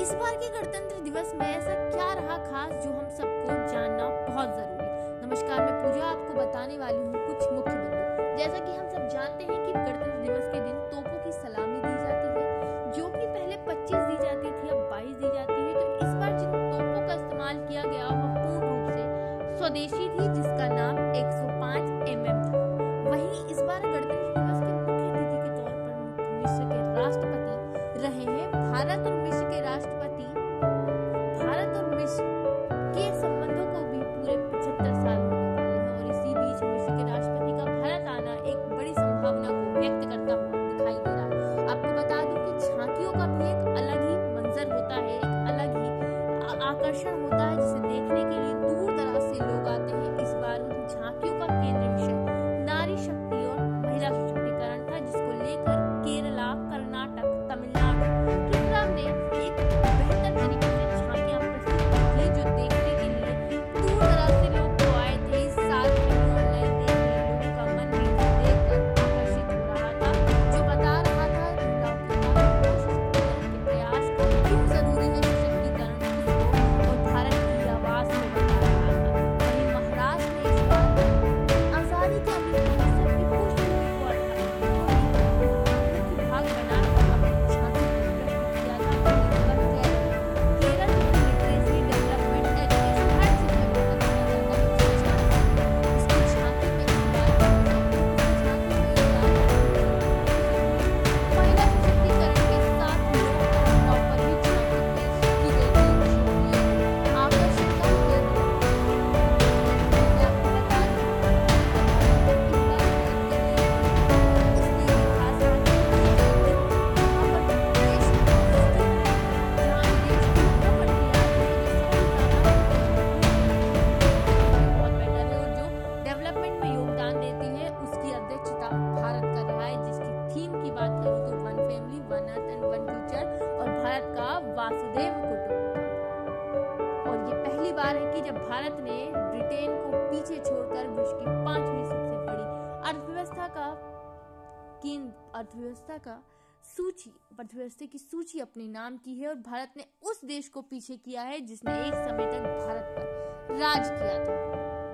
इस बार के गणतंत्र दिवस में ऐसा क्या रहा खास जो हम सबको जानना बहुत ज़रूरी नमस्कार, मैं पूजा आपको बताने वाली हूँ कुछ मुख्य बिंदु। जैसा कि हम सब जानते हैं कि गणतंत्र दिवस के दिन तोपों की सलामी दी जाती है, जो कि पहले 25 दी जाती थी, अब 22 दी जाती है। तो इस बार जिन तोपों का इस्तेमाल किया गया वह पूर्ण रूप से स्वदेशी थी, जिसका नाम 105 एमएम था। वहीं इस बार गणतंत्र दिवस के मुख्य अतिथि के तौर पर मिस्र के राष्ट्रपति रहे हैं भारत और कि झांकियों भारत का वासुदेव कुटुंब। और ये पहली बार है कि जब भारत ने ब्रिटेन को पीछे छोड़कर विश्व की पांचवी सबसे बड़ी अर्थव्यवस्था का केंद्र, अर्थव्यवस्था का सूची, अर्थव्यवस्था की सूची अपने नाम की है और भारत ने उस देश को पीछे किया है जिसने एक समय तक भारत पर राज किया था।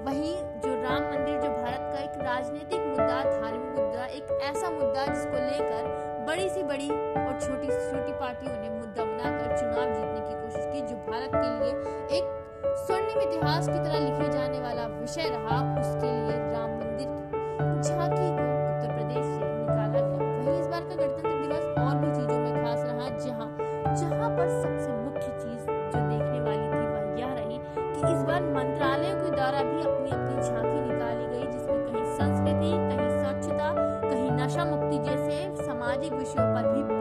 वहीं जो राम मंदिर, जो भारत का एक राजनीतिक मुद्दा, धार्मिक मुद्दा, एक ऐसा मुद्दा जिसको लेकर बड़ी सी बड़ी और छोटी सी छोटी पार्टियों ने मुद्दा बनाकर चुनाव जीतने की कोशिश की, जो भारत के लिए एक स्वर्णिम इतिहास की तरह लिखे जाने वाला विषय रहा, उसके लिए राम मंदिर की झांकी को उत्तर प्रदेश से निकाला गया। वहीं इस बार का गणतंत्र दिवस और भी चीज़ों में खास रहा, जहाँ जहाँ पर सबसे मुख्य चीज़ जो देखने वाली थी वह यह रही कि इस बार मंत्रालयों के द्वारा भी अपनी अपनी झांकी निकाली गई, जिसमें कहीं संस्कृति, कहीं स्वच्छता, कहीं नशा मुक्ति जैसे सामाजिक विषयों पर भी